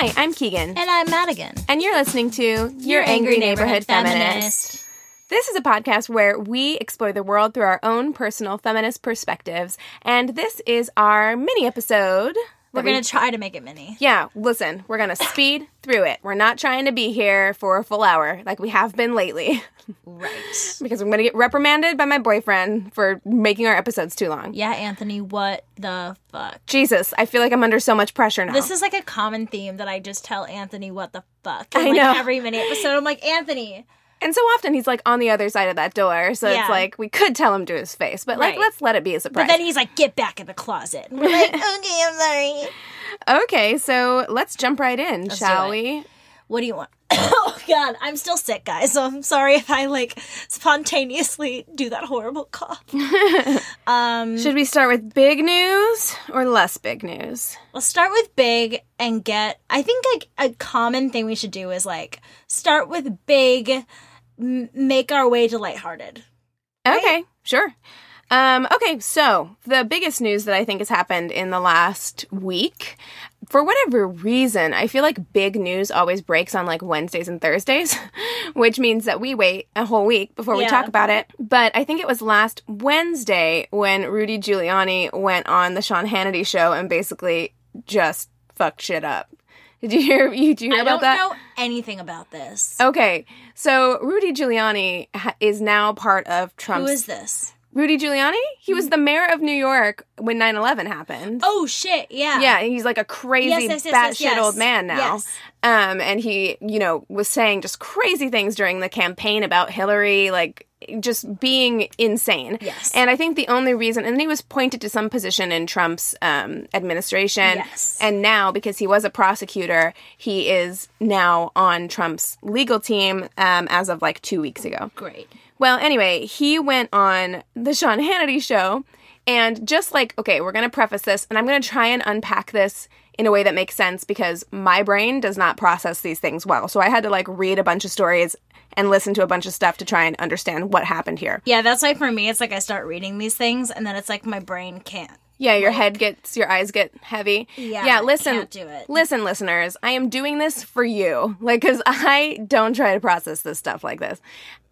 Hi, I'm Keegan. And I'm Madigan. And you're listening to Your, Angry, Neighborhood, Feminist. This is a podcast where we explore the world through our own personal feminist perspectives. And this is our mini episode. We're going to try to make it mini. Yeah, listen, we're going to speed through it. We're not trying to be here for a full hour like we have been lately Right. because I'm going to get reprimanded by my boyfriend for making our episodes too long. Yeah, Anthony, what the fuck? Jesus, I feel like I'm under so much pressure now. This is like a common theme that I just tell Anthony what the fuck. I like, know. Every mini episode, I'm like, Anthony. And so often he's like on the other side of that door, so Yeah. it's like we could tell him to his face, but like Right. let's let it be a surprise. But then he's like, get back in the closet. And we're like, okay, I'm sorry. Okay, so let's jump right in, shall do it. we? What do you want? oh, God. I'm still sick, guys. So I'm sorry if I like spontaneously do that horrible cough. um, Should we start with big news or less big news? Let's start with big and get. I think like a common thing we should do is like start with big, m- make our way to lighthearted. Okay, sure. Um, okay, so the biggest news that I think has happened in the last week, for whatever reason, I feel like big news always breaks on like Wednesdays and Thursdays, which means that we wait a whole week before we Yeah. talk about it. But I think it was last Wednesday when Rudy Giuliani went on the Sean Hannity show and basically just fucked shit up. Did you hear? You did you hear I about don't know anything about this. Okay, so Rudy Giuliani ha- is now part of Who Trump's. is this? Rudy Giuliani? He was the mayor of New York when 9 11 happened. Oh shit! Yeah. Yeah, he's like a crazy, Yes, yes, yes, yes, old man now. Yes. Um, and he, you know, was saying just crazy things during the campaign about Hillary, like just being insane. Yes. And I think the only reason, and he was pointed to some position in Trump's um, administration. Yes. And now, because he was a prosecutor, he is now on Trump's legal team um, as of like two weeks ago. Great. Well, anyway, he went on the Sean Hannity show and just like, okay, we're going to preface this and I'm going to try and unpack this in a way that makes sense because my brain does not process these things well. So I had to like read a bunch of stories and listen to a bunch of stuff to try and understand what happened here. Yeah, that's why for me. It's like I start reading these things, and then it's like my brain can't. Yeah, your head gets, your eyes get heavy. Yeah, yeah. Listen, can't do it. listen, listeners. I am doing this for you, like, because I don't try to process this stuff like this,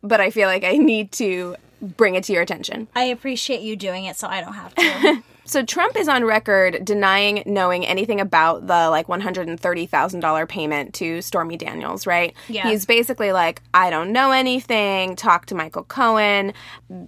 but I feel like I need to bring it to your attention. I appreciate you doing it, so I don't have to. So Trump is on record denying knowing anything about the like one hundred and thirty thousand dollar payment to Stormy Daniels, right? Yeah. He's basically like, I don't know anything. Talk to Michael Cohen.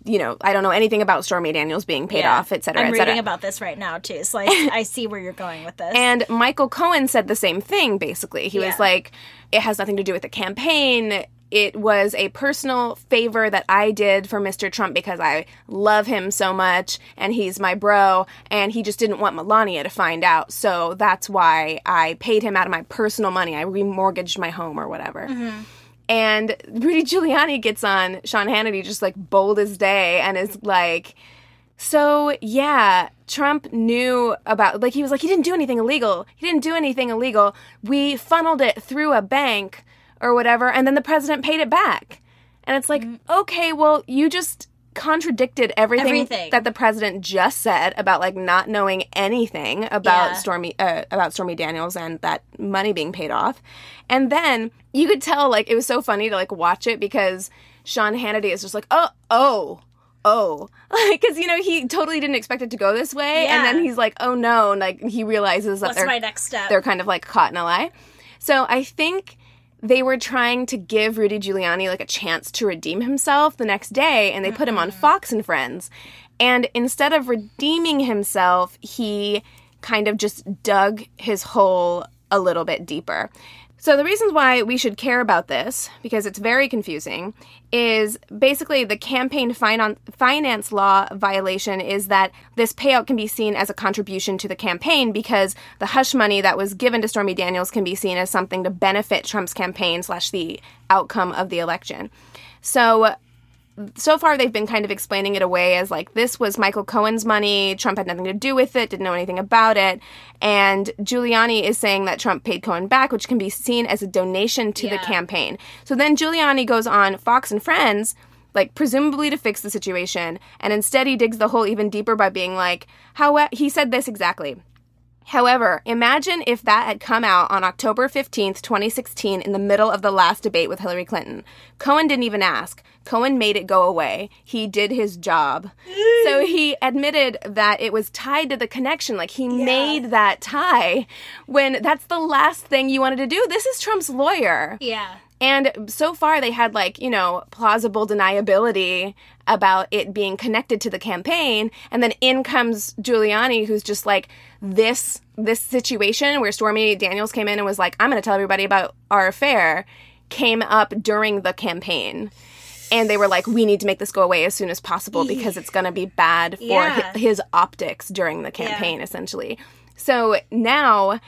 You know, I don't know anything about Stormy Daniels being paid Yeah. off, et cetera, I'm et cetera. reading about this right now too, so like, I see where you're going with this. And Michael Cohen said the same thing, basically. He Yeah. was like, it has nothing to do with the campaign. It was a personal favor that I did for Mr. Trump because I love him so much and he's my bro and he just didn't want Melania to find out. So that's why I paid him out of my personal money. I remortgaged my home or whatever. And Rudy Giuliani gets on Sean Hannity just like bold as day and is like, so yeah, Trump knew about like he was like he didn't do anything illegal. He didn't do anything illegal. We funneled it through a bank or whatever, and then the president paid it back. And it's like, okay, well, you just contradicted everything, Everything. that the president just said about like not knowing anything about Yeah. Stormy uh, about Stormy Daniels and that money being paid off. And then you could tell like it was so funny to like watch it because Sean Hannity is just like, "Oh, oh, oh." Like cuz you know, he totally didn't expect it to go this way and then he's like, "Oh no." And, like he realizes that What's they're my next step? they're kind of like caught in a lie. So I think they were trying to give Rudy Giuliani like a chance to redeem himself the next day and they put him on mm-hmm. Fox and Friends. And instead of redeeming himself, he kind of just dug his hole a little bit deeper. So the reasons why we should care about this, because it's very confusing, is basically the campaign finan- finance law violation is that this payout can be seen as a contribution to the campaign because the hush money that was given to Stormy Daniels can be seen as something to benefit Trump's campaign slash the outcome of the election. So so far they've been kind of explaining it away as like this was Michael Cohen's money, Trump had nothing to do with it, didn't know anything about it, and Giuliani is saying that Trump paid Cohen back, which can be seen as a donation to the campaign. So then Giuliani goes on Fox and Friends like presumably to fix the situation, and instead he digs the hole even deeper by being like, how he said this exactly. However, imagine if that had come out on October 15th, 2016, in the middle of the last debate with Hillary Clinton. Cohen didn't even ask. Cohen made it go away. He did his job. so he admitted that it was tied to the connection. Like he made that tie when that's the last thing you wanted to do. This is Trump's lawyer. yeah. And so far, they had like, you know, plausible deniability about it being connected to the campaign. And then in comes Giuliani, who's just like, this, this situation where Stormy Daniels came in and was like, I'm going to tell everybody about our affair, came up during the campaign. And they were like, we need to make this go away as soon as possible because it's going to be bad for Yeah. hi- his optics during the campaign, essentially. So now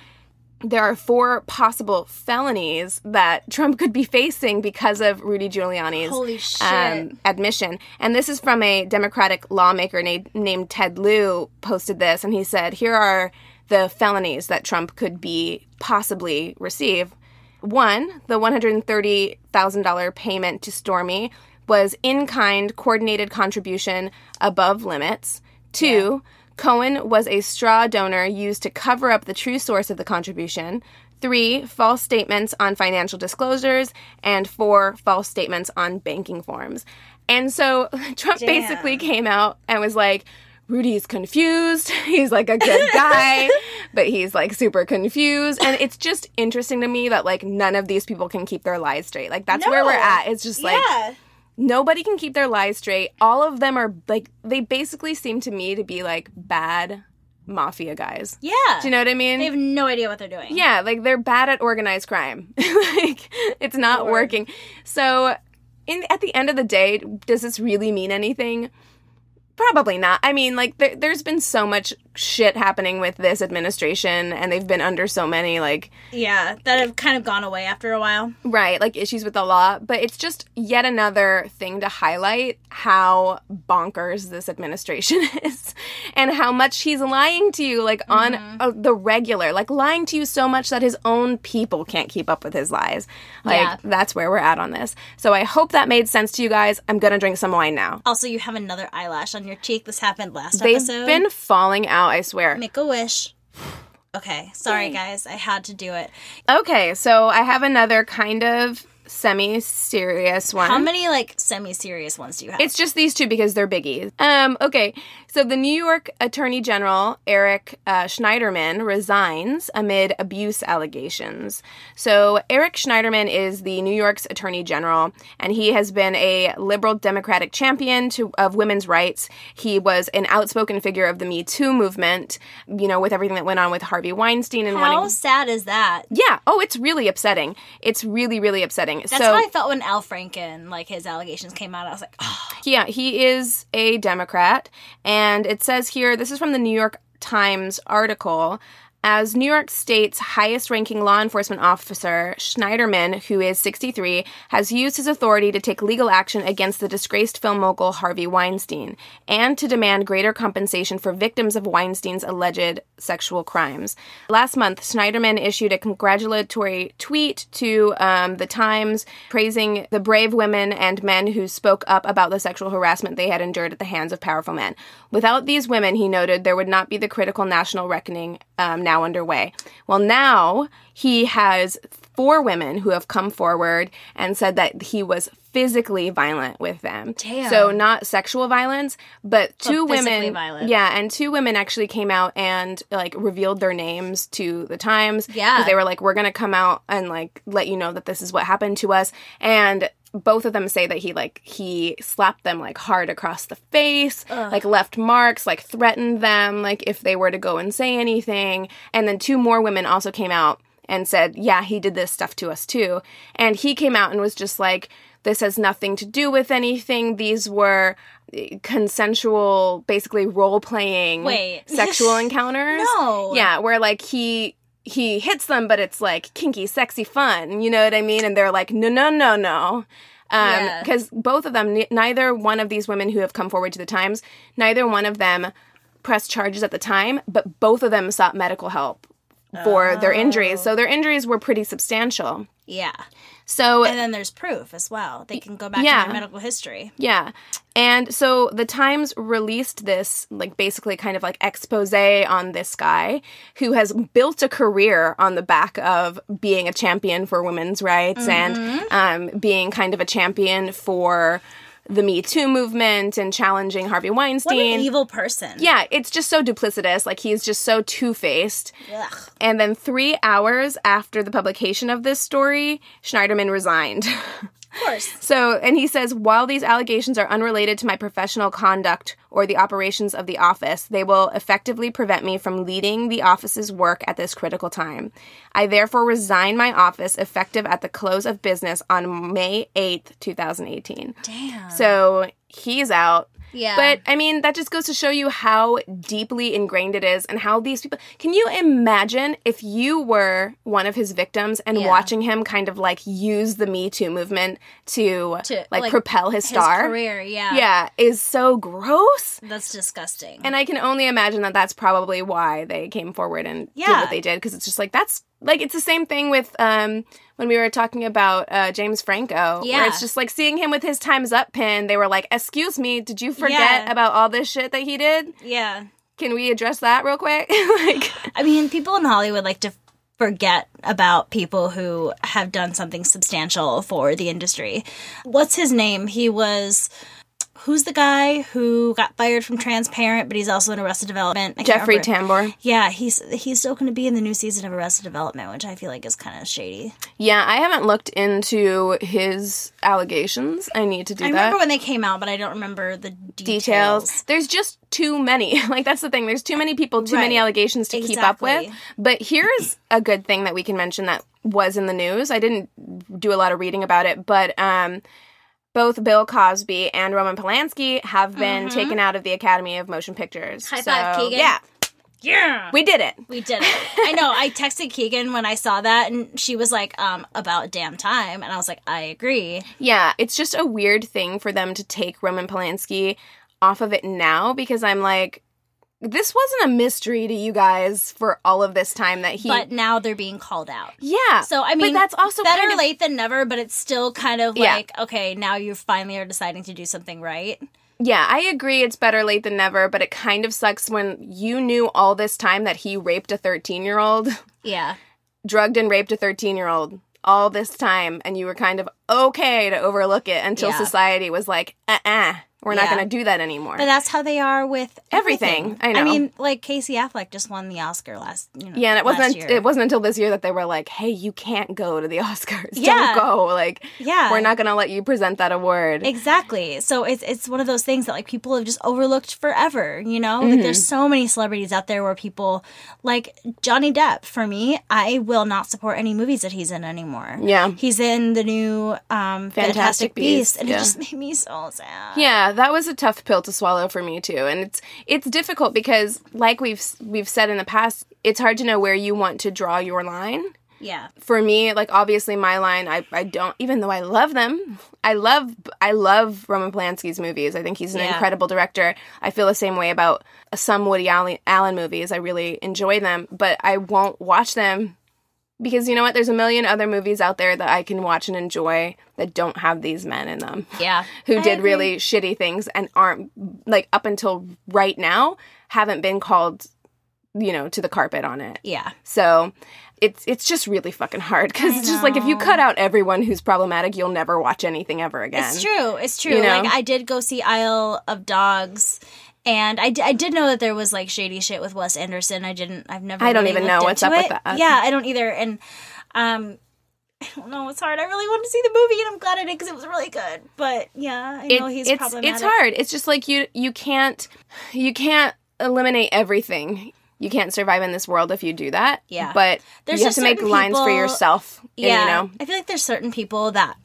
there are four possible felonies that Trump could be facing because of Rudy Giuliani's um, admission. And this is from a Democratic lawmaker na- named Ted Lieu posted this, and he said, "Here are the felonies that Trump could be possibly receive. One, the one hundred thirty thousand dollar payment to Stormy was in kind coordinated contribution above limits. Two." Cohen was a straw donor used to cover up the true source of the contribution. Three, false statements on financial disclosures. And four, false statements on banking forms. And so Trump basically came out and was like, Rudy's confused. He's like a good guy, but he's like super confused. And it's just interesting to me that like none of these people can keep their lies straight. Like that's where we're at. It's just like yeah. Nobody can keep their lies straight. All of them are like they basically seem to me to be like bad mafia guys. Yeah. Do you know what I mean? They have no idea what they're doing. yeah, like they're bad at organized crime. like it's not working. So in at the end of the day, does this really mean anything? Probably not. I mean, like there, there's been so much shit happening with this administration, and they've been under so many like Yeah. That have kind of gone away after a while. Right, like issues with the law, but it's just yet another thing to highlight how bonkers this administration is and how much he's lying to you, like on uh, the regular, like lying to you so much that his own people can't keep up with his lies. Like, Yeah. that's where we're at on this. So I hope that made sense to you guys. I'm gonna drink some wine now. Also, you have another eyelash on your cheek. This happened last They've episode. been falling out, I swear. Make a wish. Okay. Sorry, guys. I had to do it. Okay, so I have another kind of semi serious one. How many, like, semi serious ones do you have? It's just these two because they're biggies. Um, okay, so the New York Attorney General Eric uh, Schneiderman resigns amid abuse allegations. So Eric Schneiderman is the New York's Attorney General, and he has been a liberal Democratic champion to, of women's rights. He was an outspoken figure of the Me Too movement. You know, with everything that went on with Harvey Weinstein and How wanting. sad is that? Yeah. Oh, it's really upsetting. It's really, really upsetting. That's so, how I felt when Al Franken, like, his allegations came out. I was like, oh, Yeah, he is a Democrat. And it says here this is from the New York Times article. As New York State's highest ranking law enforcement officer, Schneiderman, who is 63, has used his authority to take legal action against the disgraced film mogul Harvey Weinstein and to demand greater compensation for victims of Weinstein's alleged sexual crimes. Last month, Schneiderman issued a congratulatory tweet to um, the Times praising the brave women and men who spoke up about the sexual harassment they had endured at the hands of powerful men. Without these women, he noted, there would not be the critical national reckoning um, now underway. Well, now he has four women who have come forward and said that he was physically violent with them. Damn. So not sexual violence, but two physically women. violent. Yeah, and two women actually came out and like revealed their names to the Times. Yeah. they were like, "We're gonna come out and like let you know that this is what happened to us." And both of them say that he like he slapped them like hard across the face, like left marks, like threatened them, like if they were to go and say anything. And then two more women also came out and said, "Yeah, he did this stuff to us too." And he came out and was just like, "This has nothing to do with anything. These were." eh, consensual basically role playing sexual encounters No. yeah where like he he hits them but it's like kinky sexy fun you know what i mean? And they're like no no no no. Um Yeah. because both of them ne- neither one of these women who have come forward to the times neither one of them pressed charges at the time but both of them sought medical help for their injuries. So their injuries were pretty substantial. Yeah. So And then there's proof as well. They can go back Yeah. to their medical history. Yeah. And so the Times released this, like, basically kind of like expose on this guy who has built a career on the back of being a champion for women's rights and um, being kind of a champion for the Me Too movement and challenging Harvey Weinstein. What an evil person. yeah, it's just so duplicitous. Like, he's just so two faced. And then three hours after the publication of this story, Schneiderman resigned. Of course. So, and he says, while these allegations are unrelated to my professional conduct or the operations of the office, they will effectively prevent me from leading the office's work at this critical time. I therefore resign my office effective at the close of business on May 8th, 2018. Damn. So he's out. Yeah. But I mean, that just goes to show you how deeply ingrained it is and how these people. Can you imagine if you were one of his victims and Yeah. watching him kind of like use the Me Too movement to, To, like, like, propel his his star? career, yeah. Yeah, is so gross. That's disgusting. And I can only imagine that that's probably why they came forward and did what they did because it's just like that's like it's the same thing with um when we were talking about uh James Franco Yeah. where it's just like seeing him with his times up pin they were like excuse me did you forget Yeah. about all this shit that he did yeah. can we address that real quick like I mean, people in Hollywood like to forget about people who have done something substantial for the industry. What's his name? He was. Who's the guy who got fired from Transparent, but he's also in Arrested Development? I Jeffrey. Tambor Yeah, he's he's still going to be in the new season of Arrested Development, which I feel like is kind of shady. yeah I haven't looked into his allegations I need to do I that remember when they came out, but I don't remember the details. details. There's just too many. Like that's the thing. There's too many people, too many allegations to keep up with. But here's a good thing that we can mention that was in the news. I didn't do a lot of reading about it, but um both Bill Cosby and Roman Polanski have been taken out of the Academy of Motion Pictures. Mm-hmm. High five, Keegan. Yeah, Yeah, we did it. we did it. I know. I texted Keegan when I saw that, and she was like, um, "About damn time," and I was like, "I agree." Yeah, it's just a weird thing for them to take Roman Polanski off of it now because I'm like, this wasn't a mystery to you guys for all of this time that he. But now they're being called out. yeah, So I mean, but that's also better kind of- late than never. But it's still kind of Yeah. like, okay, now you finally are deciding to do something right. Yeah, I agree. It's better late than never, but it kind of sucks when you knew all this time that he raped a 13 year old, Yeah, drugged and raped a 13 year old all this time, and you were kind of okay to overlook it until Yeah. society was like, uh uh we're not going to do that anymore. but that's how they are with Everything. I know. I mean, like Casey Affleck just won the Oscar last. You know, yeah, and it wasn't year. it wasn't until this year that they were like, "Hey, you can't go to the Oscars. Yeah. Don't go. Like, Yeah. we're not going to let you present that award." Exactly. So it's it's one of those things that like people have just overlooked forever, you know? Mm-hmm. there's so many celebrities out there where people like Johnny Depp, for me, I will not support any movies that he's in anymore. Yeah. He's in the new um Fantastic, Fantastic Beasts, Beasts, and yeah. it just made me so sad. Yeah, that was a tough pill to swallow for me too, and it's it's difficult because, like we've we've said in the past, it's hard to know where you want to draw your line. Yeah. For me, like obviously my line, I, I don't even though I love them, I love I love Roman Polanski's movies. I think he's an Yeah. incredible director. I feel the same way about some Woody Allen, Allen movies. I really enjoy them, but I won't watch them because you know what? There's a million other movies out there that I can watch and enjoy that don't have these men in them. Yeah. Who I did agree. really shitty things and aren't like up until right now haven't been called you know to the carpet on it. Yeah. So it's it's just really fucking hard because it's just like if you cut out everyone who's problematic, you'll never watch anything ever again. It's true. It's true. You know? Like I did go see Isle of Dogs. And I, d- I did know that there was like shady shit with Wes Anderson. I didn't. I've never. I don't really even know what's up with that. Yeah, I don't either. And um, I don't know. It's hard. I really wanted to see the movie, and I'm glad I did because it was really good. But yeah, I It- know he's it's problematic. it's hard. It's just like you you can't you can't eliminate everything. You can't survive in this world if you do that. Yeah. but There's you have to make lines for people- yourself. and, Yeah, you know. I feel like there's certain people that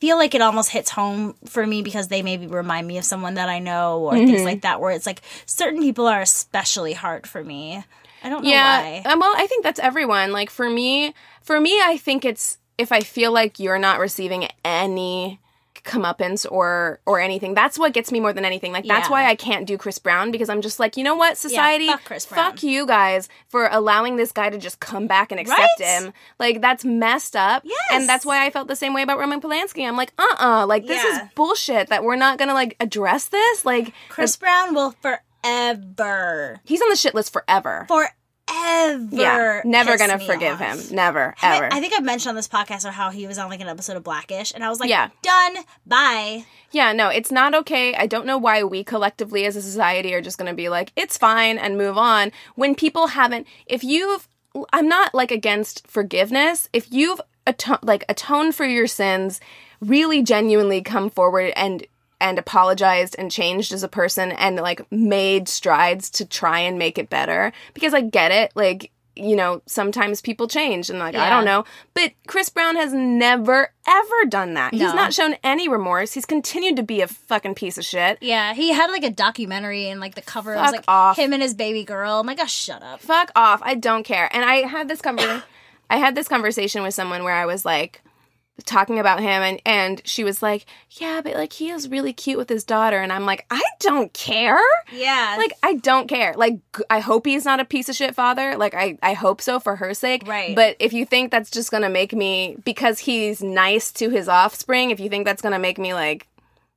feel like it almost hits home for me because they maybe remind me of someone that I know or Mm-hmm. things like that. Where it's like certain people are especially hard for me. I don't know Yeah. why. Um, well, I think that's everyone. Like for me, for me, I think it's if I feel like you're not receiving any comeuppance or or anything. That's what gets me more than anything. Like that's Yeah. why I can't do Chris Brown because I'm just like, you know what, society, fuck Chris Brown. fuck you guys for allowing this guy to just come back and accept Right? him. Like that's messed up. Yes. And that's why I felt the same way about Roman Polanski. I'm like, uh uh like this Yeah. is bullshit that we're not gonna like address this. Like Chris Brown will forever, he's on the shit list forever. forever. Yeah. Never gonna forgive off. him. Never. Have I- ever. I think I've mentioned on this podcast or how he was on like an episode of Blackish, and I was like, Yeah. done, bye. Yeah, no, it's not okay. I don't know why we collectively as a society are just to be like, it's fine and move on when people haven't. If you've, I'm not like against forgiveness. If you've ato- like atoned for your sins, really genuinely come forward and and apologized and changed as a person and like made strides to try and make it better. Because I get it like you know sometimes people change and like I don't know. But Chris Brown has never ever done that. He's not shown any remorse. He's continued to be a fucking piece of shit. Yeah, he had like a documentary, and like the cover was like off. him and his baby girl. I'm like, oh, shut up. fuck off. I don't care. And I had this conver- I had this conversation with someone where I was like talking about him and and she was like yeah but like he is really cute with his daughter and I'm like I don't care Yeah, like I don't care. Like g- I hope he's not a piece of shit father. Like I I hope so for her sake. Right. But if you think that's just to make me because he's nice to his offspring, if you think that's to make me like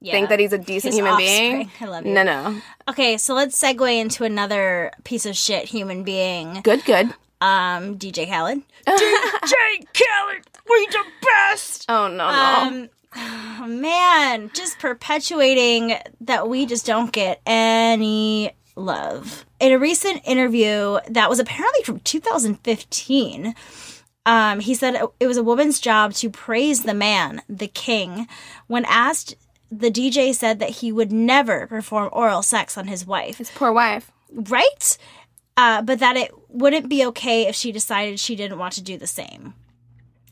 yeah. think that he's a decent His human being. I love you. no, no. Okay, so let's segue into another piece of shit human being. Good, good. Um, DJ Khaled. DJ Khaled, we the best. Oh no, no. Um, oh, man, just perpetuating that we just don't get any love. In a recent interview that was apparently from 2015, um, he said it was a woman's job to praise the man, the king. When asked, the DJ said that he would never perform oral sex on his wife. His poor wife. Right? Uh, but that it wouldn't be okay if she decided she didn't want to do the same.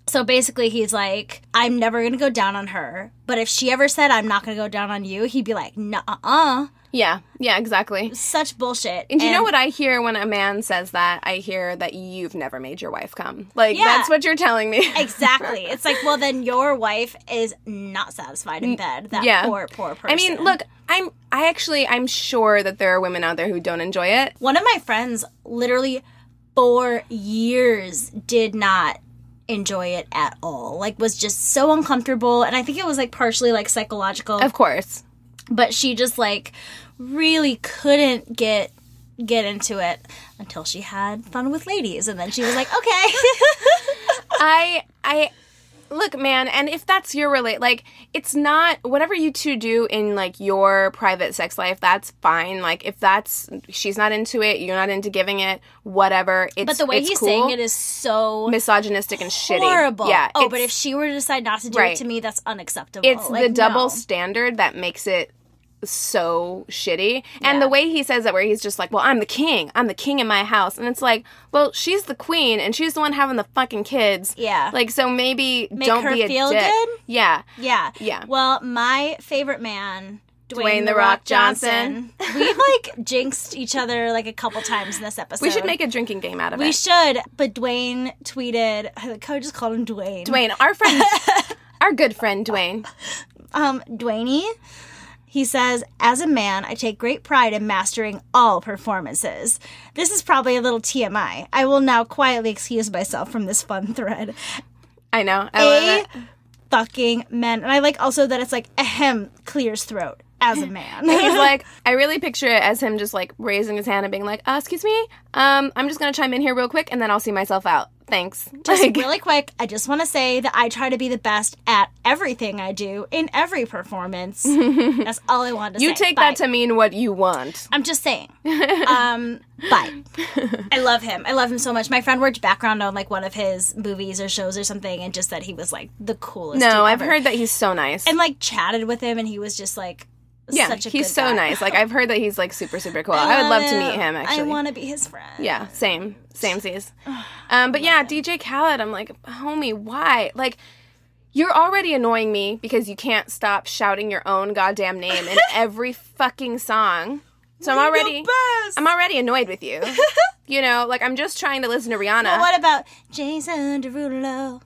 So basically, he's like, I'm never to go down on her. But if she ever said, I'm not to go down on you, he'd be like, nah, uh. Yeah, yeah, exactly. Such bullshit. And you know what I hear when a man says that? I hear that you've never made your wife come. Like Yeah. that's what you're telling me. Exactly. It's like, well, then your wife is not satisfied in bed. That yeah. poor, poor person. I mean, look, I'm I actually I'm sure that there are women out there who don't enjoy it. One of my friends literally for years did not enjoy it at all. Like was just so uncomfortable and I think it was like partially like psychological. Of course. But she just like really couldn't get get into it until she had fun with ladies and then she was like, "Okay." I I look, man, and if that's your relate like it's not whatever you two do in like your private sex life, that's fine. Like if that's she's not into it, you're not into giving it, whatever. It's but the way he's cool. saying it is so misogynistic and shitty. horrible. Yeah. Oh, but if she were to decide not to do Right. it to me, that's unacceptable. it's Like, the double no. standard that makes it so shitty. And Yeah. the way he says it, where he's just like, well, I'm the king. I'm the king in my house. And it's like, well, she's the queen and she's the one having the fucking kids. Yeah. Like, so maybe Make don't her be a feel dick. good? Yeah. Yeah. Yeah. Well, my favorite man Dwayne The Rock Johnson. We've like jinxed each other like a couple times in this episode. We should make a drinking game out of We it. We should, but Dwayne tweeted. I like how just called him Dwayne. Dwayne, our friend, our good friend Dwayne. Um, Dwayne. He says, as a man, I take great pride in mastering all performances. This is probably a little TMI. I will now quietly excuse myself from this fun thread. I know. I love A fucking men. And I like also that it's like ahem clears throat as a man. He's like, I really picture it as him just like raising his hand and being like, uh, "Excuse me, um, I'm just gonna chime in here real quick, and then I'll see myself out. Thanks." Just Like, really quick, I just want to say that I try to be the best at everything I do in every performance. That's all I want to you say. You take Bye. that to mean what you want. I'm just saying. Um, bye. I love him. I love him so much. My friend worked background on like one of his movies or shows or something, and just said he was like the coolest. dude No, I've ever. heard that he's so nice. and like chatted with him, and he was just like. Yeah, he's so guy. nice. Like I've heard that he's like super super cool. I, would love to meet him. Actually, I want to be his friend. Yeah, same, same seas. Um, but yeah, DJ Khaled, I'm like, homie, why? Like, you're already annoying me because you can't stop shouting your own goddamn name in every fucking song. So I'm already, I'm already annoyed with you. you know, like I'm just trying to listen to Rihanna. But what about Jason Derulo?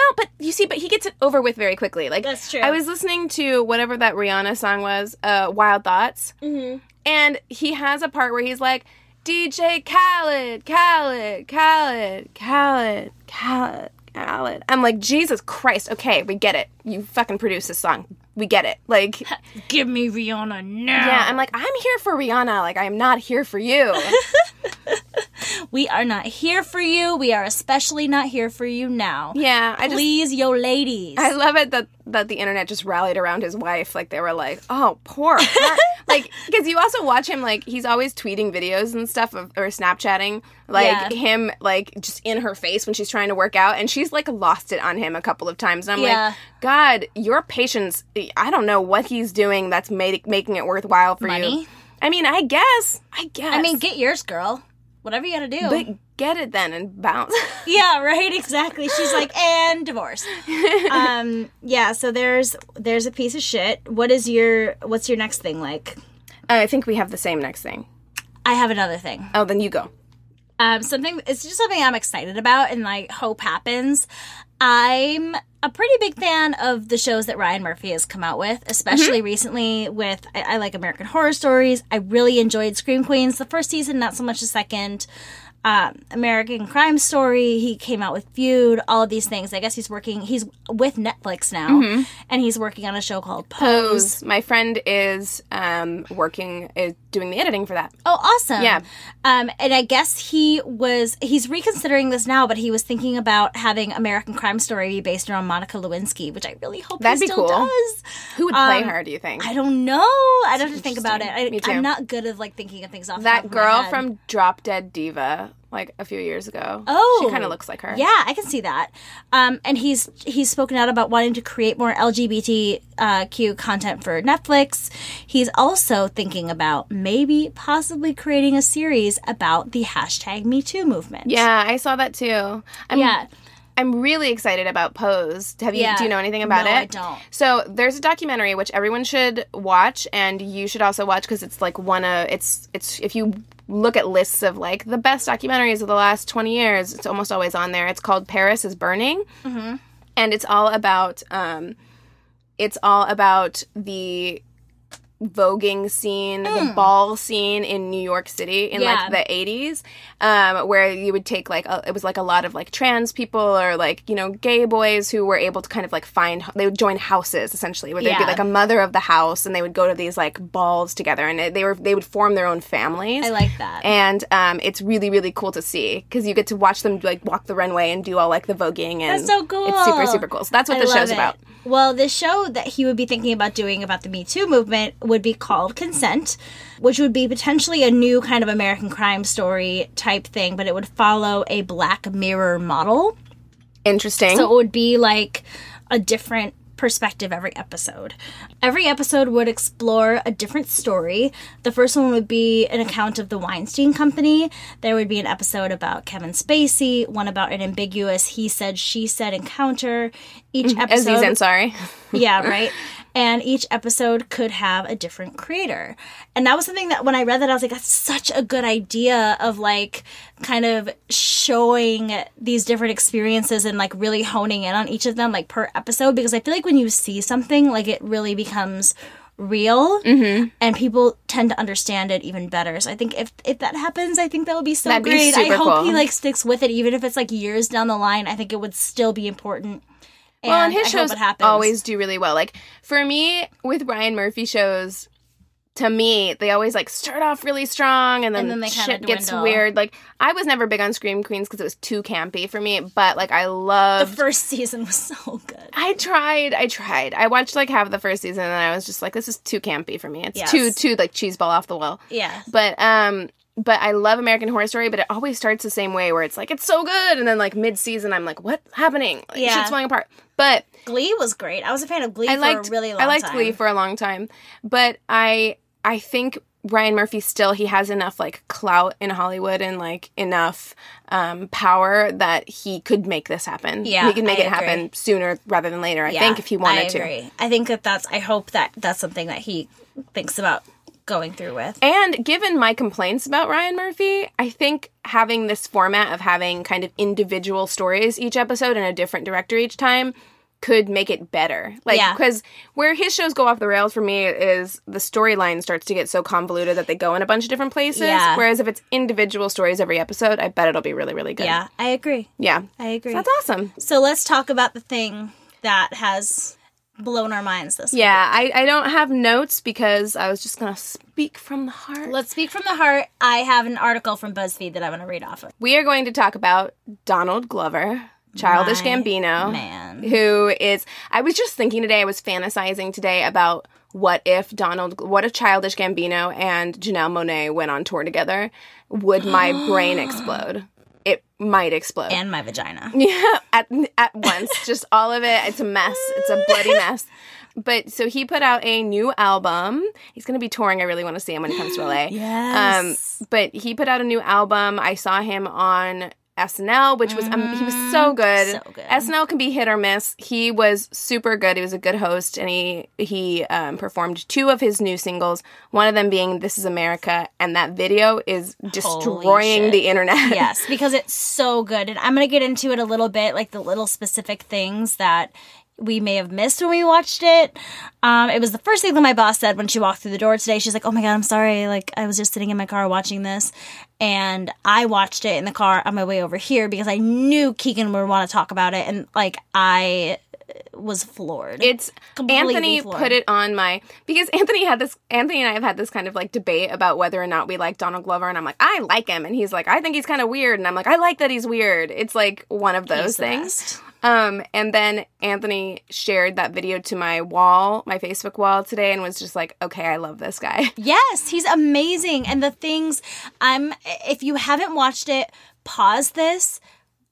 Well, but you see, but he gets it over with very quickly. Like That's true. I was listening to whatever that Rihanna song was, uh, "Wild Thoughts," mm-hmm. and he has a part where he's like, "DJ Khaled, Khaled, Khaled, Khaled, Khaled, Khaled." I'm like, Jesus Christ! Okay, we get it. You fucking produced this song. We get it. Like, Give me Rihanna now. yeah, I'm like, I'm here for Rihanna. Like, I am not here for you. We are not here for you. We are especially not here for you now. yeah, I just. Please, yo ladies. I love it that that the internet just rallied around his wife. Like they were like, "Oh, poor," like because you also watch him like he's always tweeting videos and stuff of, or Snapchatting like Yeah. him like just in her face when she's trying to work out, and she's like lost it on him a couple of times. And I'm Yeah. like, God, your patience. I don't know what he's doing that's made, making it worthwhile for Money? you. I mean, I guess. I guess. I mean, get yours, girl. Whatever you gotta do. but get it then and bounce. yeah, right. Exactly. She's like, and divorce. um, yeah. So there's there's a piece of shit. What is your what's your next thing like? I think we have the same next thing. I have another thing. Oh, then you go. Um, something it's just something I'm excited about and like hope happens. I'm a pretty big fan of the shows that Ryan Murphy has come out with, especially recently with I, I like American Horror Stories. I really enjoyed Scream Queens, the first season, not so much the second. Um, American Crime Story. He came out with Feud. All of these things. I guess he's working. He's with Netflix now, and he's working on a show called Pose. Pose. My friend is um, working, is doing the editing for that. Oh, awesome. Yeah. Um, and I guess he was, he's reconsidering this now, but he was thinking about having American Crime Story be based around Monica Lewinsky, which I really hope That'd he be still cool. does. Who would play Um, her? Do you think? I don't know. I'd have to think about it. I. I'm not good at like thinking of things off that girl from Drop Dead Diva, like a few years ago. Oh, she kind of looks like her. Yeah, I can see that. Um, and he's he's spoken out about wanting to create more LGBTQ content for Netflix. He's also thinking about maybe possibly creating a series about the hashtag Me Too movement. Yeah, I saw that too. I'm, Yeah. I'm really excited about Pose. Have you? Yeah. Do you know anything about No, it? I don't. So there's a documentary which everyone should watch, and you should also watch because it's like one of it's it's if you look at lists of like the best documentaries of the last 20 years, it's almost always on there. It's called Paris is Burning, Mm-hmm. and it's all about um, it's all about the voguing scene, the ball scene in New York City in Hmm. Yeah. like the 80s, um, where you would take like, a, it was like a lot of like trans people or like, you know, gay boys who were able to kind of like find, they would join houses essentially, where they'd be like a mother of the house and they would go to these like balls together and they were, they would form their own families. I like that. And um, it's really, really cool to see because you get to watch them like walk the runway and do all like the voguing and That's so cool. It's super, super cool. So that's what I the show's it. about. Well, the show that he would be thinking about doing about the Me Too movement would be called Consent, which would be potentially a new kind of American crime story type thing, but it would follow a Black Mirror model. Interesting. So it would be like a different perspective every episode. Every episode would explore a different story. The first one would be an account of the Weinstein Company. There would be an episode about Kevin Spacey, one about an ambiguous he said, she said encounter. Each mm-hmm. Aziz episode Ansari. yeah, right. And each episode could have a different creator. And that was something that when I read that, I was like, that's such a good idea of like kind of showing these different experiences and like really honing in on each of them, like per episode, because I feel like when you see something, like it really becomes real Mm-hmm. and people tend to understand it even better so i think if if that happens i think that would be so That'd be great i hope cool. he like sticks with it even if it's like years down the line i think it would still be important and, well, and his I shows always do really well. Like for me, with Ryan Murphy shows, to me, they always like start off really strong, and then, And then they shit gets weird. Like I was never big on Scream Queens because it was too campy for me. But like I love the first season was so good I tried. I tried. I watched like half of the first season, and I was just like, "This is too campy for me. It's Yes. too too like cheese ball off the wall." yeah But um, but I love American Horror Story. But it always starts the same way, where it's like it's so good, and then like mid season, I'm like, "What's happening? Like, Yeah. shit's falling apart." But glee was great i was a fan of glee I for liked a really long I liked time Glee for a long time, but I I think Ryan Murphy still he has enough like clout in Hollywood and like enough um, power that he could make this happen. Yeah, he could make I it happen sooner rather than later. I Yeah, think if he wanted I to. I think that that's. I hope that that's something that he thinks about going through with. And given my complaints about Ryan Murphy, I think having this format of having kind of individual stories each episode and a different director each time could make it better. Like, Yeah. because where his shows go off the rails for me is the storyline starts to get so convoluted that they go in a bunch of different places. Yeah. Whereas if it's individual stories every episode, I bet it'll be really, really good. Yeah, I agree. Yeah. I agree. That's awesome. So let's talk about the thing that has blown our minds this week. Yeah, I, I don't have notes because I was just going to speak from the heart. Let's speak from the heart. I have an article from BuzzFeed that I want to read off of. We are going to talk about Donald Glover, Childish My Gambino, man. who is. I was just thinking today. I was fantasizing today about what if Donald, what if Childish Gambino and Janelle Monáe went on tour together? Would my brain explode? Might explode. And my vagina. Yeah, at at once, just all of it. It's a mess. It's a bloody mess. But so he put out a new album. He's going to be touring. I really want to see him when he comes to LA. Yes. Um, but he put out a new album. I saw him on SNL, which was um, he was so good. So good. SNL can be hit or miss. He was super good. He was a good host, and he he um, performed two of his new singles. One of them being "This Is America," and that video is destroying the internet. yes, because it's so good. And I'm going to get into it a little bit, like the little specific things that we may have missed when we watched it. Um, it was the first thing that my boss said when she walked through the door today. She's like, "Oh my god, I'm sorry. Like I was just sitting in my car watching this, and I watched it in the car on my way over here because I knew Keegan would want to talk about it, and like I was floored. It's Completely Anthony floored. put it on my because Anthony had this Anthony and I have had this kind of like debate about whether or not we like Donald Glover and I'm like I like him and he's like I think he's kind of weird and I'm like I like that he's weird. It's like one of those things. best. Um and then Anthony shared that video to my wall, my Facebook wall today and was just like okay, I love this guy. Yes, he's amazing. And the things I'm if you haven't watched it, pause this,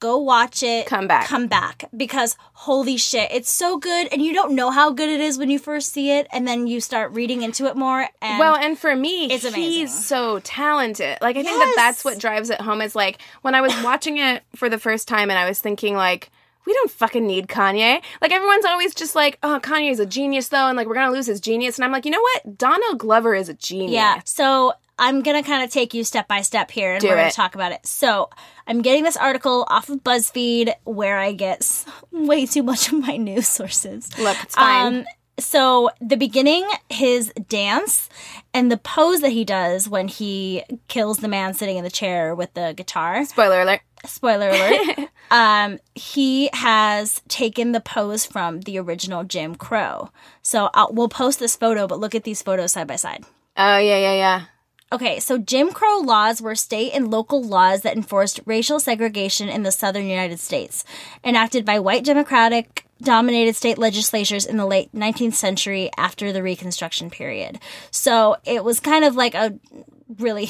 go watch it, Come back. Come back because holy shit, it's so good and you don't know how good it is when you first see it and then you start reading into it more and well, and for me, It's amazing. he's so talented. Like I think that that's what drives it home. Is like when I was watching it for the first time, and I was thinking like. We don't fucking need Kanye. Like everyone's always just like, "Oh, Kanye's a genius though," and like we're gonna lose his genius. And I'm like, you know what? Donald Glover is a genius. Yeah. So I'm gonna kind of take you step by step here, and Do we're gonna it. talk about it. So I'm getting this article off of BuzzFeed where I get way too much of my news sources. Look, it's fine. Um, so the beginning, his dance and the pose that he does when he kills the man sitting in the chair with the guitar. Spoiler alert. Spoiler alert. um, he has taken the pose from the original Jim Crow. So I'll, we'll post this photo, but look at these photos side by side. Oh yeah, yeah, yeah. Okay, so Jim Crow laws were state and local laws that enforced racial segregation in the southern United States, enacted by white Democratic dominated state legislatures in the late 19th century after the Reconstruction period. So it was kind of like a really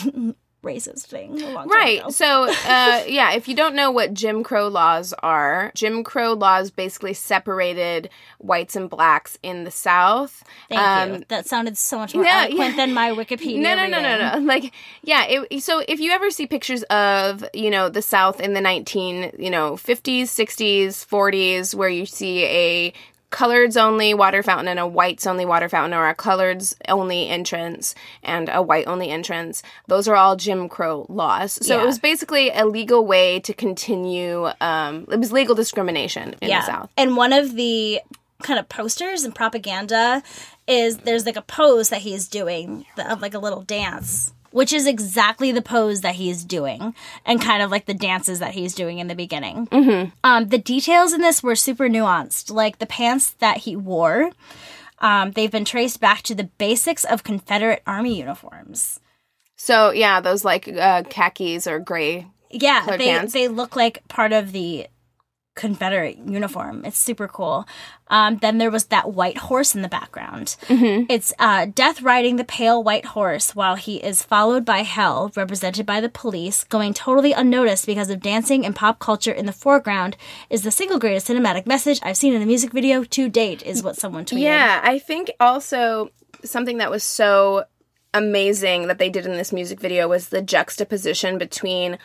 racist thing. a long time Right. So, uh, yeah, if you don't know what Jim Crow laws are, Jim Crow laws basically separated whites and blacks in the South. Thank Um, you. That sounded so much more no, eloquent yeah. than my Wikipedia. No, no, no, no, no. Like, yeah. It, so if you ever see pictures of, you know, the South in the 19, you know, 50s, 60s, 40s, where you see a coloreds only water fountain and a whites only water fountain or a coloreds only entrance and a white only entrance. Those are all Jim Crow laws. So Yeah. it was basically a legal way to continue um it was legal discrimination in the South. And one of the kind of posters and propaganda is there's like a pose that he's doing of like a little dance, which is exactly the pose that he's doing and kind of like the dances that he's doing in the beginning. Mm-hmm. Um, the details in this were super nuanced, like the pants that he wore. Um, they've been traced back to the basics of Confederate Army uniforms. So yeah, those like uh, khakis or gray. Yeah, they pants. they look like part of the Confederate uniform. It's super cool. Um, then there was that white horse in the background. Mm-hmm. It's uh, Death riding the pale white horse while he is followed by Hell, represented by the police, going totally unnoticed because of dancing and pop culture in the foreground. Is the single greatest cinematic message I've seen in a music video to date. Is what someone tweeted. Yeah, I think also something that was so amazing that they did in this music video was the juxtaposition between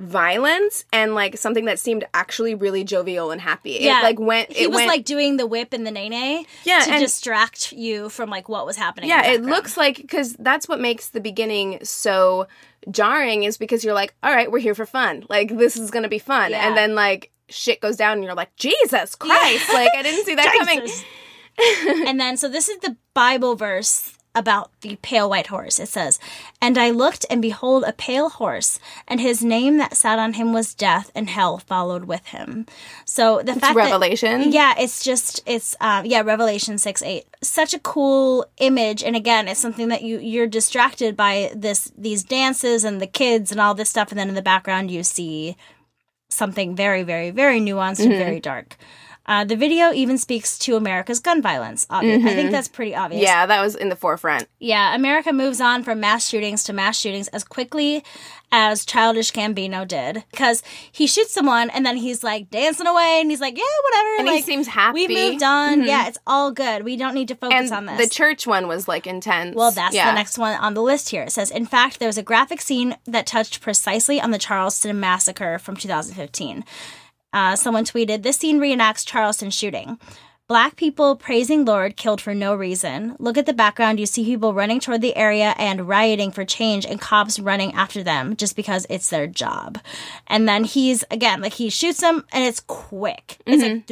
violence and like something that seemed actually really jovial and happy. It, like went He it was went like doing the whip and the nae nae. Yeah, to distract you from like what was happening. yeah it looks like because that's what makes the beginning so jarring is because you're like all right we're here for fun like this is gonna be fun Yeah. and then like shit goes down and you're like jesus christ like i didn't see that coming and then, so this is the Bible verse about the pale white horse. It says, And I looked, and behold, a pale horse, and his name that sat on him was Death, and hell followed with him. So the fact Revelation. that. Yeah, it's just, it's, um, yeah, Revelation 6 8. Such a cool image. And again, it's something that you, you're distracted by this, these dances and the kids and all this stuff. And then in the background, you see something very, very, very nuanced and very dark. Uh, the video even speaks to America's gun violence. Obvi- I think that's pretty obvious. yeah that was in the forefront Yeah, America moves on from mass shootings to mass shootings as quickly as Childish Gambino did. Because he shoots someone and then he's like dancing away and he's like, yeah, whatever. And he seems happy. Mm-hmm. We've moved on. Yeah, it's all good. We don't need to focus on and this. the church one was like intense Well, that's yeah. the next one on the list here. It says, in fact, there was a graphic scene that touched precisely on the Charleston massacre from 2015. Uh, someone tweeted, This scene reenacts Charleston shooting. Black people praising Lord killed for no reason. Look at the background. You see people running toward the area and rioting for change, and cops running after them just because it's their job. And then he's, again, like he shoots them and it's quick. It's like,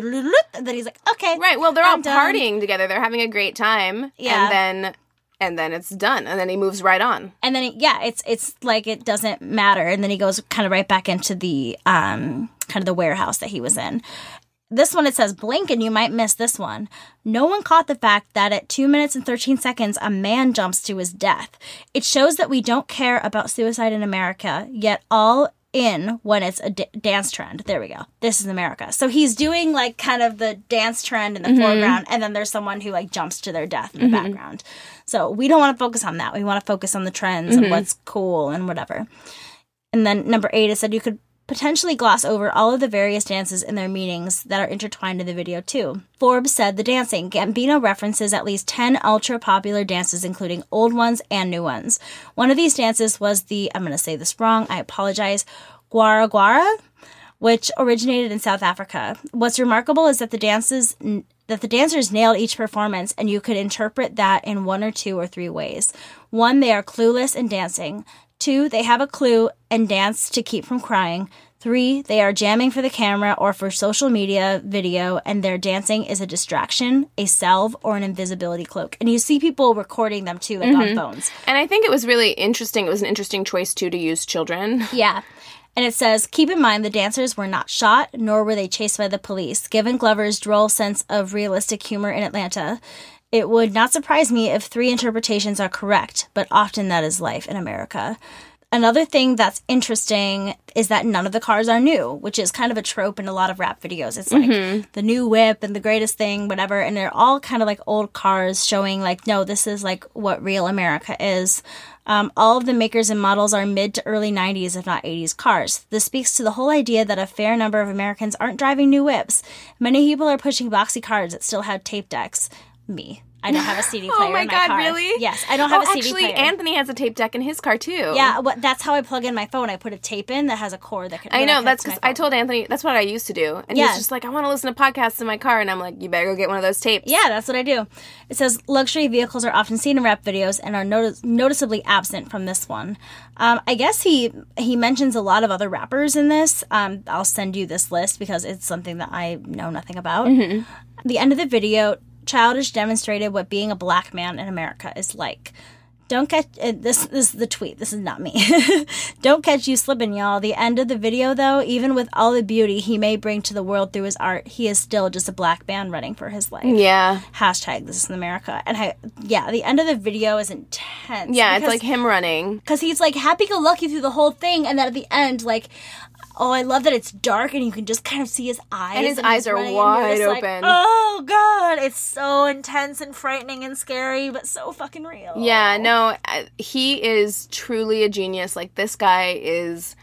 and then he's like, okay. Mm-hmm. Right. Well, they're all done. partying together. They're having a great time. Yeah. And then and then it's done. And then he moves right on. and then yeah it's it's like it doesn't matter and then he goes kind of right back into the um kind of the warehouse that he was in this one it says blink and you might miss this one no one caught the fact that at 2 minutes and 13 seconds a man jumps to his death it shows that we don't care about suicide in america yet all in when it's a d- dance trend. There we go. This is america. So he's doing like kind of the dance trend in the mm-hmm. foreground and then there's someone who like jumps to their death in the mm-hmm. background. So we don't want to focus on that. We want to focus on the trends and mm-hmm. what's cool and whatever. And then number eight, is said you could potentially gloss over all of the various dances and their meanings that are intertwined in the video, too. Forbes said the dancing, Gambino references at least 10 ultra popular dances, including old ones and new ones. One of these dances was the, I'm going to say this wrong, I apologize, Gwara Gwara, which originated in South Africa. What's remarkable is that the dances that the dancers nailed each performance and you could interpret that in one or two or three ways. One, they are clueless in dancing. Two, they have a clue and dance to keep from crying. Three, they are jamming for the camera or for social media video, and their dancing is a distraction, a salve, or an invisibility cloak. And you see people recording them too, like mm-hmm. on phones. And I think it was really interesting. It was an interesting choice too to use children. Yeah. And it says, keep in mind the dancers were not shot, nor were they chased by the police. Given Glover's droll sense of realistic humor in Atlanta, it would not surprise me if three interpretations are correct, but often that is life in America. Another thing that's interesting is that none of the cars are new, which is kind of a trope in a lot of rap videos. It's like the new whip and the greatest thing, whatever. And they're all kind of like old cars showing, like, no, this is like what real America is. Um, all of the makers and models are mid to early 90s, if not 80s cars. This speaks to the whole idea that a fair number of Americans aren't driving new whips. Many people are pushing boxy cars that still have tape decks. Me. I don't have a CD player Oh my in my god, car. really? Yes, I don't have oh, a CD actually, player. Anthony has a tape deck in his car too. yeah, what, that's how I plug in my phone. I put a tape in that has a cord that can. I know. That's because I told Anthony that's what I used to do, and Yeah. he's just like, I want to listen to podcasts in my car, and I'm like, you better go get one of those tapes. Yeah, that's what I do. It says luxury vehicles are often seen in rap videos and are notice- noticeably absent from this one. Um, I guess he he mentions a lot of other rappers in this. Um, I'll send you this list because it's something that I know nothing about. Mm-hmm. The end of the video, Childish demonstrated what being a black man in America is like. Don't catch uh, this. This is the tweet. This is not me. Don't catch you slipping, y'all. The end of the video, though, even with all the beauty he may bring to the world through his art, he is still just a black man running for his life Yeah. hashtag this is America. And I, yeah, the end of the video is intense. Yeah, it's like him running. because he's like happy go lucky through the whole thing, and then at the end, like, oh, I love that it's dark and you can just kind of see his eyes, And his he's eyes are and wide just like, open. oh god, it's so intense and frightening and scary, but so fucking real. Yeah, no, he is truly a genius. Like this guy is.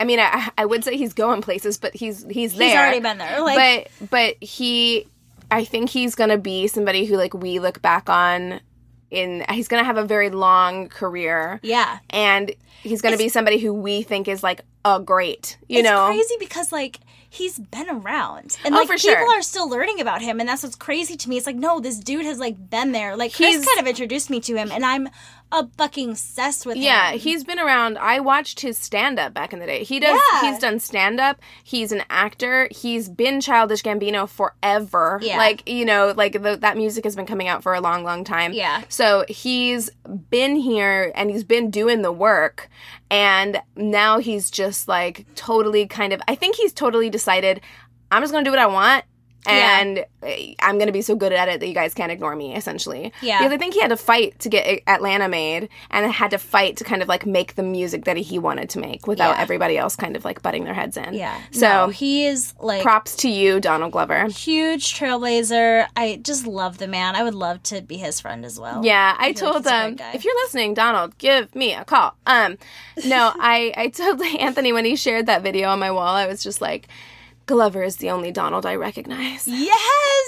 I mean, I, I would say he's going places, but he's he's there. He's already been there, like- but but he, I think he's gonna be somebody who like we look back on. In he's gonna have a very long career. yeah. and he's going to be somebody who we think is like a great, you know it's know. crazy because like he's been around and Oh, like people sure. are still learning about him and that's what's crazy to me it's like no this dude has like been there like chris He's- kind of introduced me to him and i'm fucking obsessed with Yeah, him Yeah, he's been around. I watched his stand up back in the day. He does Yeah. he's done stand up. He's an actor. He's been Childish Gambino forever. Yeah. Like, you know, like the, that music has been coming out for a long long time. Yeah. So, he's been here and he's been doing the work and now he's just like totally kind of I think he's totally decided I'm just going to do what I want. Yeah. And eh, I'm gonna be so good at it that you guys can't ignore me, essentially. Yeah. Because I think he had to fight to get Atlanta made, and had to fight to kind of like make the music that he wanted to make without Yeah. everybody else kind of like butting their heads in. yeah So no, he is like props to you, Donald Glover. huge trailblazer i just love the man i would love to be his friend as well Yeah, I like told great them if you're listening, Donald, give me a call. Um, no, I I told Anthony when he shared that video on my wall, I was just like, Glover is the only Donald I recognize. yes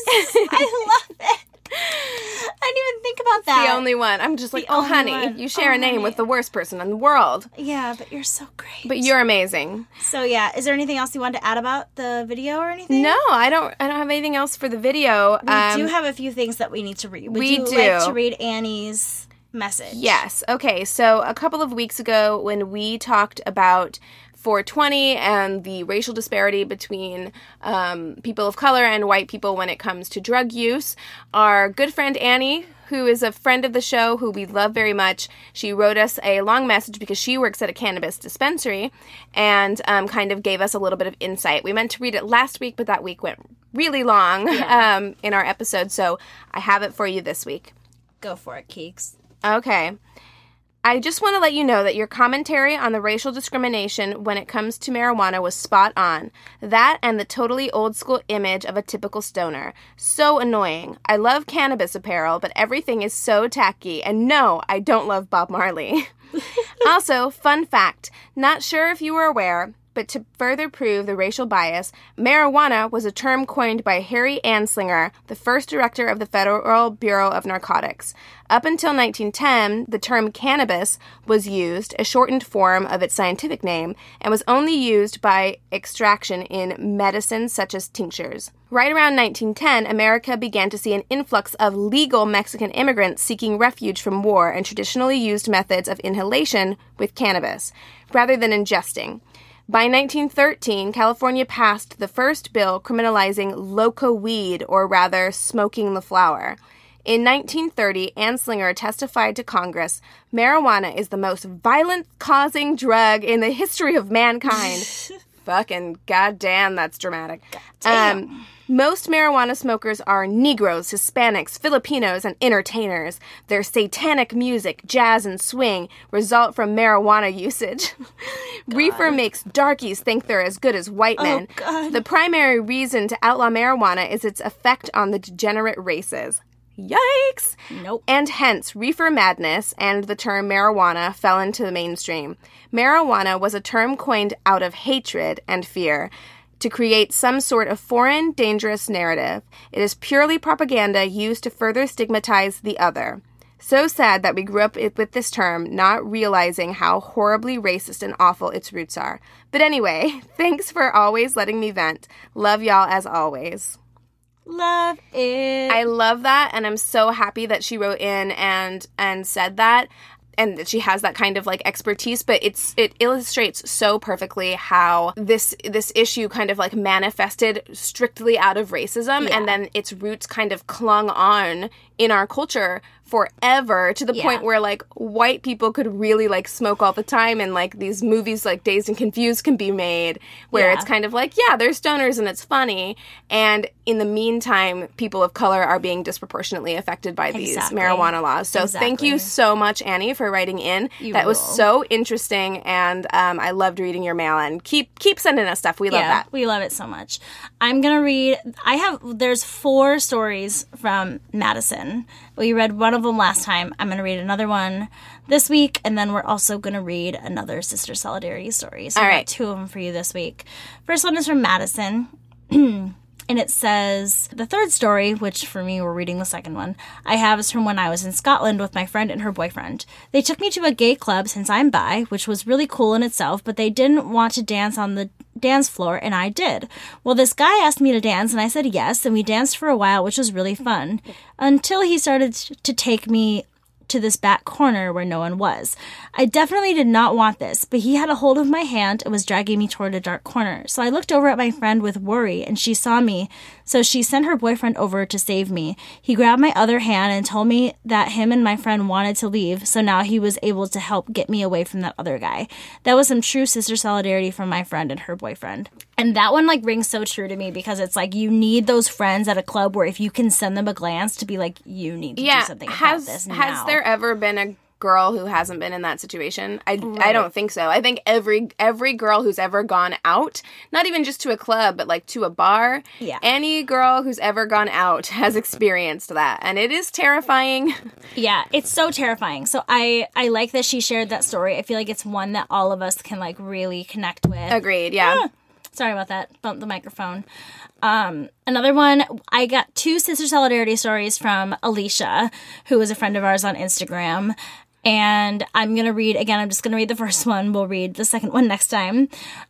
i love it i didn't even think about that The only one. I'm just like, The oh, honey, one. you share Oh, a name honey. with the worst person in the world. yeah but you're so great But you're amazing. so yeah is there anything else you wanted to add about the video or anything No, I don't. I don't have anything else for the video. We Um, do have a few things that we need to read. Would we you do. like to read Annie's message? Yes. Okay. So a couple of weeks ago, when we talked about 420 and the racial disparity between um, people of color and white people when it comes to drug use, our good friend Annie, who is a friend of the show, who we love very much, she wrote us a long message because she works at a cannabis dispensary and um, kind of gave us a little bit of insight. We meant to read it last week, but that week went really long um, in our episode, so I have it for you this week. Go for it, Keeks. Okay. I just want to let you know that your commentary on the racial discrimination when it comes to marijuana was spot on. That and the totally old school image of a typical stoner. So annoying. I love cannabis apparel, but everything is so tacky. And no, I don't love Bob Marley. also, fun fact not sure if you were aware, but to further prove the racial bias, marijuana was a term coined by Harry Anslinger, the first director of the Federal Bureau of Narcotics. Up until 1910, the term cannabis was used, a shortened form of its scientific name, and was only used by extraction in medicines such as tinctures. Right around 1910, America began to see an influx of legal Mexican immigrants seeking refuge from war and traditionally used methods of inhalation with cannabis, rather than ingesting. By 1913, California passed the first bill criminalizing loco weed, or rather, smoking the flower. In 1930, Anslinger testified to Congress marijuana is the most violent causing drug in the history of mankind. Fucking goddamn, that's dramatic. Um, most marijuana smokers are Negroes, Hispanics, Filipinos, and entertainers. Their satanic music, jazz, and swing result from marijuana usage. Reefer makes darkies think they're as good as white men. God. The primary reason to outlaw marijuana is its effect on the degenerate races. Yikes! Nope. And hence, reefer madness and the term marijuana fell into the mainstream. Marijuana was a term coined out of hatred and fear. to create some sort of foreign, dangerous narrative. It is purely propaganda used to further stigmatize the other. So sad that we grew up with this term, not realizing how horribly racist and awful its roots are. But anyway, thanks for always letting me vent. Love y'all as always. Love it. I love that and I'm so happy that she wrote in and and said that and that she has that kind of like expertise but it's it illustrates so perfectly how this this issue kind of like manifested strictly out of racism Yeah. and then its roots kind of clung on in our culture forever to the Yeah. point where like white people could really like smoke all the time and like these movies like Dazed and Confused can be made where Yeah. it's kind of like yeah they're stoners and it's funny and in the meantime people of color are being disproportionately affected by these marijuana laws so thank you so much Annie for writing in You that was so interesting and um, I loved reading your mail and keep keep sending us stuff we love that We love it so much. I'm gonna read. I have. There's four stories from Madison. We read one of them last time. I'm gonna read another one this week, and then we're also gonna read another Sister Solidarity story. So All got two of them for you this week. First one is from Madison. And it says the third story, which for me we're reading the second one, I have is from when I was in Scotland with my friend and her boyfriend. They took me to a gay club since I'm bi, which was really cool in itself, but they didn't want to dance on the dance floor and I did. Well, this guy asked me to dance and I said yes, and we danced for a while, which was really fun. Until he started to take me to this back corner where no one was. I definitely did not want this, but he had a hold of my hand and was dragging me toward a dark corner. So I looked over at my friend with worry and she saw me. So she sent her boyfriend over to save me. He grabbed my other hand and told me that him and my friend wanted to leave, so now he was able to help get me away from that other guy. That was some true sister solidarity from my friend and her boyfriend. And that one like rings so true to me because it's like you need those friends at a club where if you can send them a glance to be like you need to do yeah something about has this has there ever been a girl who hasn't been in that situation I, I don't think so i think every every girl who's ever gone out not even just to a club but like to a bar Yeah. any girl who's ever gone out has experienced that and it is terrifying Yeah, it's so terrifying. So I I like that she shared that story. I feel like it's one that all of us can like really connect with. agreed yeah Sorry about that. Bumped the microphone. Um, another one, I got two sister solidarity stories from Alicia, who is a friend of ours on Instagram. And I'm going to read again, I'm just going to read the first one. We'll read the second one next time.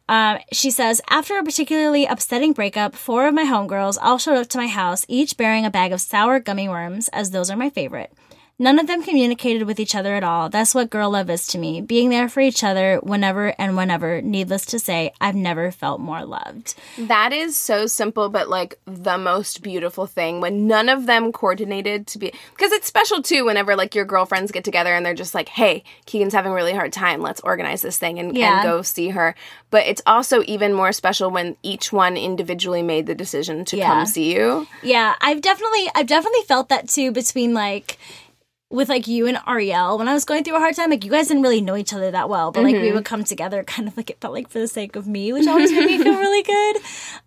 Um, she says, After a particularly upsetting breakup, four of my homegirls all showed up to my house, each bearing a bag of sour gummy worms, as those are my favorite. None of them communicated with each other at all. That's what girl love is to me. Being there for each other whenever and whenever. Needless to say, I've never felt more loved. That is so simple, but like the most beautiful thing when none of them coordinated to be because it's special too. Whenever like your girlfriends get together and they're just like, "Hey, Keegan's having a really hard time. Let's organize this thing and, Yeah. and go see her." But it's also even more special when each one individually made the decision to Yeah. come see you. Yeah, I've definitely I've definitely felt that too between like with like you and Ariel when I was going through a hard time. Like you guys didn't really know each other that well, but like we would come together kind of like it felt like for the sake of me, which always made me feel really good.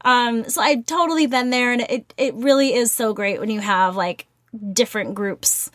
Um, so I've totally been there, and it it really is so great when you have like different groups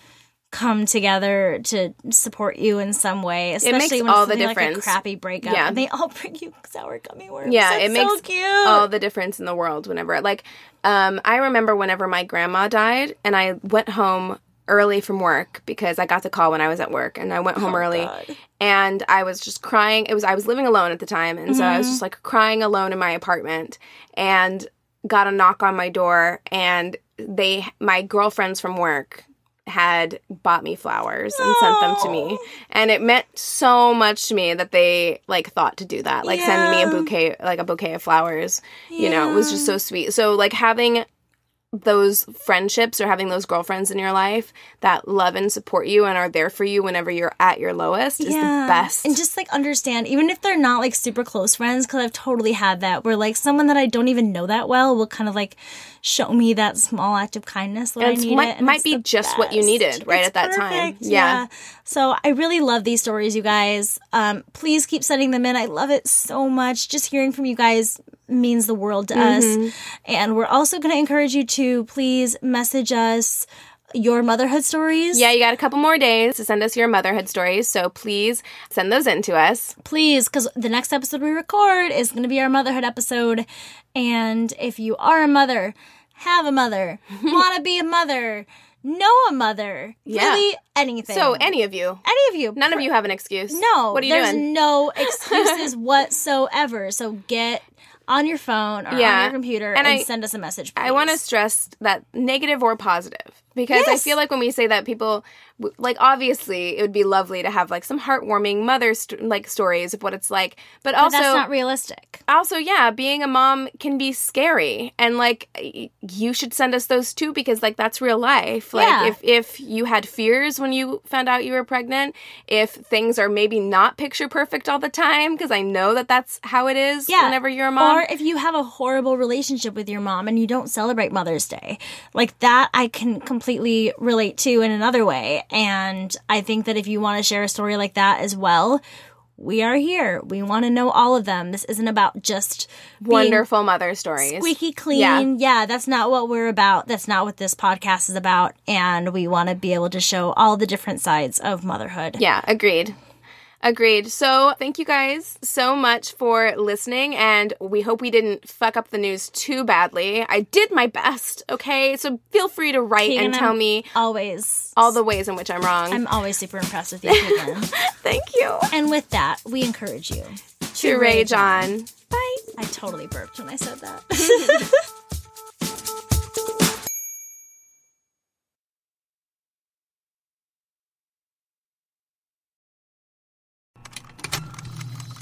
come together to support you in some way, especially makes when all it's the something like a crappy breakup. Yeah. and they all bring you sour gummy worms. Yeah, it so makes cute. all the difference in the world whenever like um I remember whenever my grandma died and I went home early from work because I got the call when I was at work and I went home early. Oh, God. and I was just crying. It was I was living alone at the time. And so I Mm-hmm. was just like crying alone in my apartment and got a knock on my door. And they my girlfriends from work had bought me flowers and sent them to me. And it meant so much to me that they like thought to do that like send me a bouquet like a bouquet of flowers. You know it was just so sweet. So like having those friendships or having those girlfriends in your life that love and support you and are there for you whenever you're at your lowest is the best And just like understand, even if they're not like super close friends, because I've totally had that where like someone that I don't even know that well will kind of like show me that small act of kindness when And I need might- might be just what you needed right It's at that time. perfect, Yeah. So I really love these stories, you guys. Um, please keep sending them in. I love it so much. Just hearing from you guys means the world to Mm-hmm. us. And we're also going to encourage you to please message us your motherhood stories. Yeah, you got a couple more days to send us your motherhood stories, so please send those in to us. Please, because the next episode we record is going to be our motherhood episode. And if you are a mother, have a mother, want to be a mother, know a mother, Yeah. really anything. So, any of you, any of you. none of you have an excuse. No, What are you there's doing? no excuses whatsoever. So get on your phone or Yeah. on your computer And and, I- send us a message. I want to stress that negative or positive because I feel like when we say that people like obviously it would be lovely to have like some heartwarming mother st- like stories of what it's like but But also that's not realistic. also yeah being a mom can be scary and like you should send us those too because like that's real life like Yeah. if if you had fears when you found out you were pregnant if things are maybe not picture perfect all the time because i know that that's how it is Yeah. whenever you're a mom Or if you have a horrible relationship with your mom and you don't celebrate Mother's Day. Like that, I can completely relate to in another way. And I think that if you want to share a story like that as well, we are here. We want to know all of them. This isn't about just wonderful mother stories squeaky clean. Yeah. Yeah. that's not what we're about. That's not what this podcast is about. And we want to be able to show all the different sides of motherhood. Yeah, agreed. Agreed. So, thank you guys so much for listening, and we hope we didn't fuck up the news too badly. I did my best, okay? So, feel free to write Keegan, and tell I'm me always all the ways in which I'm wrong. I'm always super impressed with you, Keegan. thank you. and with that, we encourage you To rage on. Bye. I totally burped when I said that.